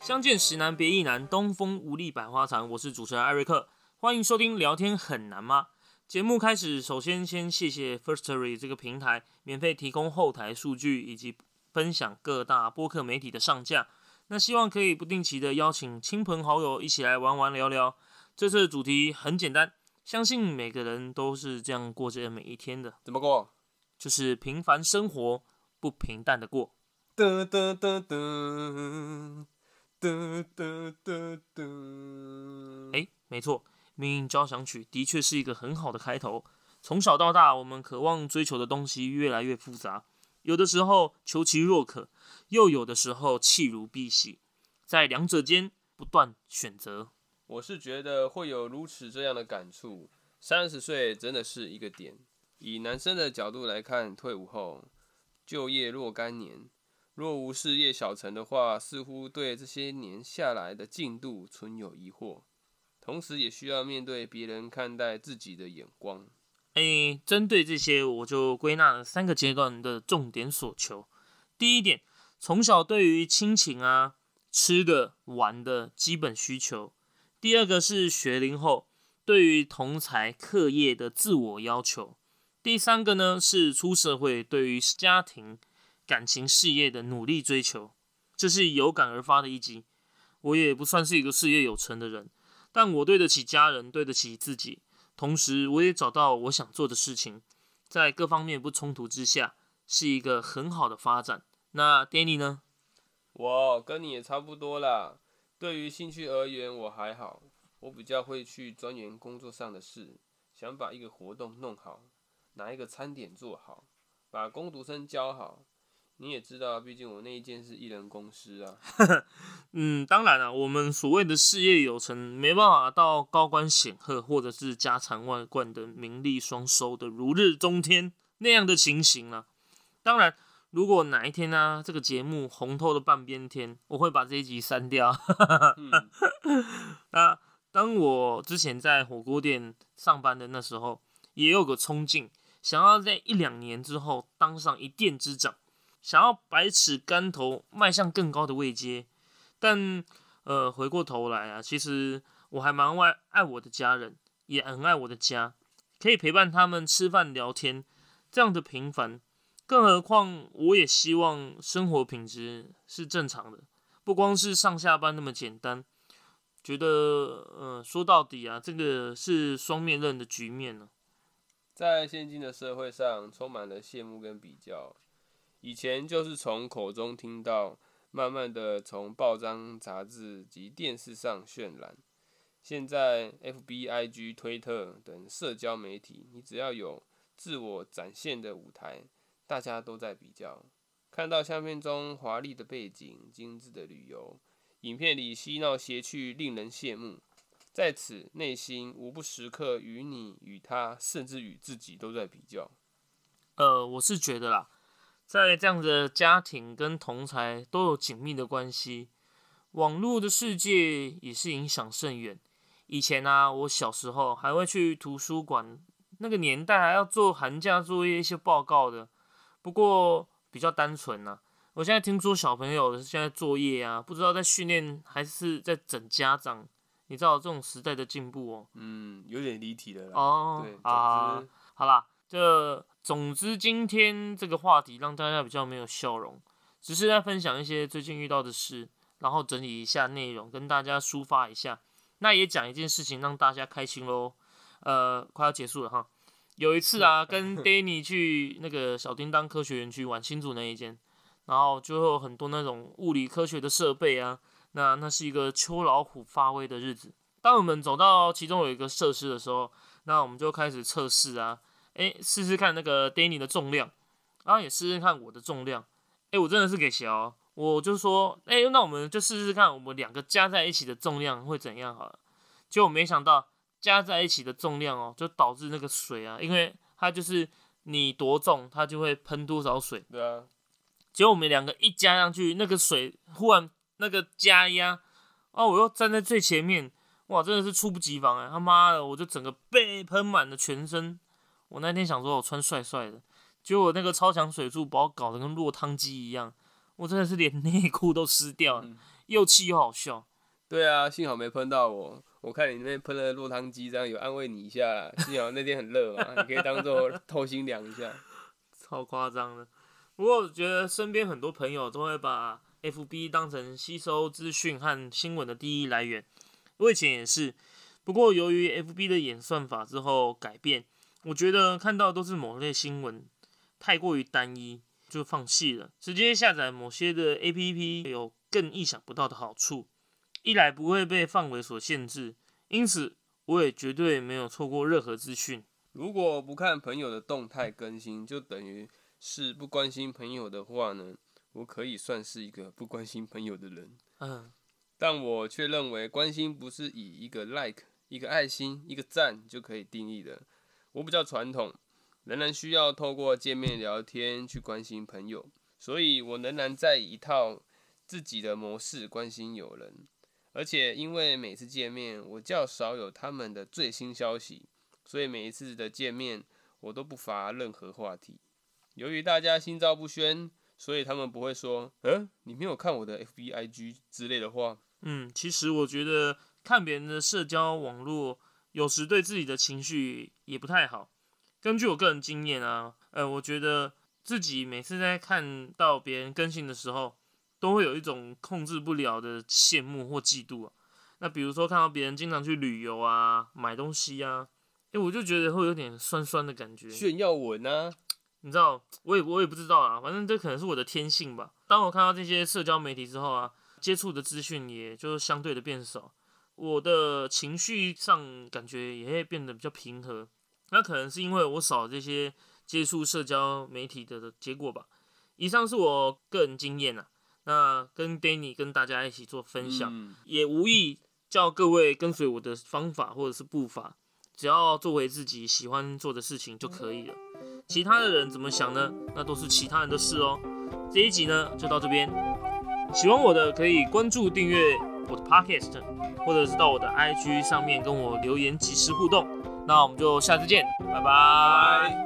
相见时难别亦难，东风无力百花残。我是主持人艾瑞克，欢迎收听聊天很难吗？节目开始，首先先谢谢 Firstory 这个平台，免费提供后台数据以及分享各大播客媒体的上架。那希望可以不定期的邀请亲朋好友一起来玩玩聊聊。这次的主题很简单，相信每个人都是这样过着每一天的，怎么过？就是平凡生活不平淡的过。噔噔噔噔噔噔噔噔。哎，没错，《命运交响曲》的确是一个很好的开头。从小到大，我们渴望追求的东西越来越复杂，有的时候求其若渴，又有的时候弃如敝屣，在两者间不断选择。我是觉得会有如此这样的感触。三十岁真的是一个点。以男生的角度来看，退伍后就业若干年。若无事业小成的话，似乎对这些年下来的进度存有疑惑，同时也需要面对别人看待自己的眼光。诶，针对这些，我就归纳了三个阶段的重点所求。第一点，从小对于亲情啊、吃的、玩的基本需求；第二个是学龄后对于同才课业的自我要求；第三个呢是出社会对于家庭。感情事业的努力追求，这是有感而发的一集。我也不算是一个事业有成的人，但我对得起家人，对得起自己。同时，我也找到我想做的事情，在各方面不冲突之下，是一个很好的发展。那 Danny 呢？我跟你也差不多啦。对于兴趣而言，我还好，我比较会去钻研工作上的事，想把一个活动弄好，拿一个餐点做好，把工读生教好。你也知道，毕竟我那一间是艺人公司啊。嗯，当然了，我们所谓的事业有成，没办法到高官显赫或者是家财万贯的名利双收的如日中天那样的情形了。当然，如果哪一天呢，这个节目红透了半边天，我会把这一集删掉。那当我之前在火锅店上班的那时候，也有个冲劲，想要在一两年之后当上一店之长。想要百尺竿头迈向更高的位阶，但呃，回过头来啊，其实我还蛮爱爱我的家人，也很爱我的家，可以陪伴他们吃饭聊天，这样的平凡。更何况，我也希望生活品质是正常的，不光是上下班那么简单。觉得呃，说到底啊，这个是双面刃的局面呢。在现今的社会上，充满了羡慕跟比较。以前就是从口中听到，慢慢的从报章、杂志及电视上渲染。现在，F B I G、推特等社交媒体，你只要有自我展现的舞台，大家都在比较。看到相片中华丽的背景、精致的旅游，影片里嬉闹谐趣，令人羡慕。在此，内心无不时刻与你、与他，甚至与自己都在比较。呃，我是觉得啦。在这样的家庭跟同才都有紧密的关系，网络的世界也是影响甚远。以前啊，我小时候还会去图书馆，那个年代还要做寒假作业一些报告的，不过比较单纯呐。我现在听说小朋友现在作业啊，不知道在训练还是在整家长，你知道这种时代的进步哦。嗯，有点离题了啦。哦，对啊，好啦，这。总之，今天这个话题让大家比较没有笑容，只是在分享一些最近遇到的事，然后整理一下内容，跟大家抒发一下。那也讲一件事情让大家开心喽。呃，快要结束了哈。有一次啊，跟 Danny 去那个小叮当科学园区玩新竹那一间，然后就会有很多那种物理科学的设备啊。那那是一个秋老虎发威的日子。当我们走到其中有一个设施的时候，那我们就开始测试啊。哎，试试看那个 Danny 的重量，然后也试试看我的重量。哎，我真的是给小，我就说，哎，那我们就试试看，我们两个加在一起的重量会怎样好了。结果没想到加在一起的重量哦，就导致那个水啊，因为它就是你多重，它就会喷多少水。对啊。结果我们两个一加上去，那个水忽然那个加压，哦，我又站在最前面，哇，真的是猝不及防哎！他妈的，我就整个被喷满了全身。我那天想说我穿帅帅的，结果那个超强水柱把我搞得跟落汤鸡一样，我真的是连内裤都湿掉了，又气又好笑。对啊，幸好没喷到我。我看你那边喷了落汤鸡，这样有安慰你一下。幸好那天很热嘛，你可以当做 透心凉一下。超夸张的。不过我觉得身边很多朋友都会把 FB 当成吸收资讯和新闻的第一来源。我以前也是，不过由于 FB 的演算法之后改变，我觉得看到都是某类新闻，太过于单一，就放弃了。直接下载某些的 APP 有更意想不到的好处。一来不会被范围所限制，因此我也绝对没有错过任何资讯。如果不看朋友的动态更新，就等于是不关心朋友的话呢？我可以算是一个不关心朋友的人。嗯，但我却认为关心不是以一个 like、一个爱心、一个赞就可以定义的。我比较传统，仍然需要透过见面聊天去关心朋友，所以我仍然在一套自己的模式关心友人。而且因为每次见面我较少有他们的最新消息，所以每一次的见面我都不发任何话题。由于大家心照不宣，所以他们不会说“嗯，你没有看我的 FBIG” 之类的话。嗯，其实我觉得看别人的社交网络，有时对自己的情绪也不太好。根据我个人经验啊，呃，我觉得自己每次在看到别人更新的时候，都会有一种控制不了的羡慕或嫉妒啊。那比如说看到别人经常去旅游啊、买东西啊，哎，我就觉得会有点酸酸的感觉。炫耀文啊，你知道，我也我也不知道啊，反正这可能是我的天性吧。当我看到这些社交媒体之后啊，接触的资讯也就相对的变少，我的情绪上感觉也会变得比较平和。那可能是因为我少这些接触社交媒体的结果吧。以上是我个人经验啊。那跟 Danny 跟大家一起做分享，也无意叫各位跟随我的方法或者是步伐，只要作为自己喜欢做的事情就可以了。其他的人怎么想呢？那都是其他人的事哦。这一集呢就到这边，喜欢我的可以关注订阅我的 Podcast，或者是到我的 IG 上面跟我留言及时互动。那我们就下次见，拜拜。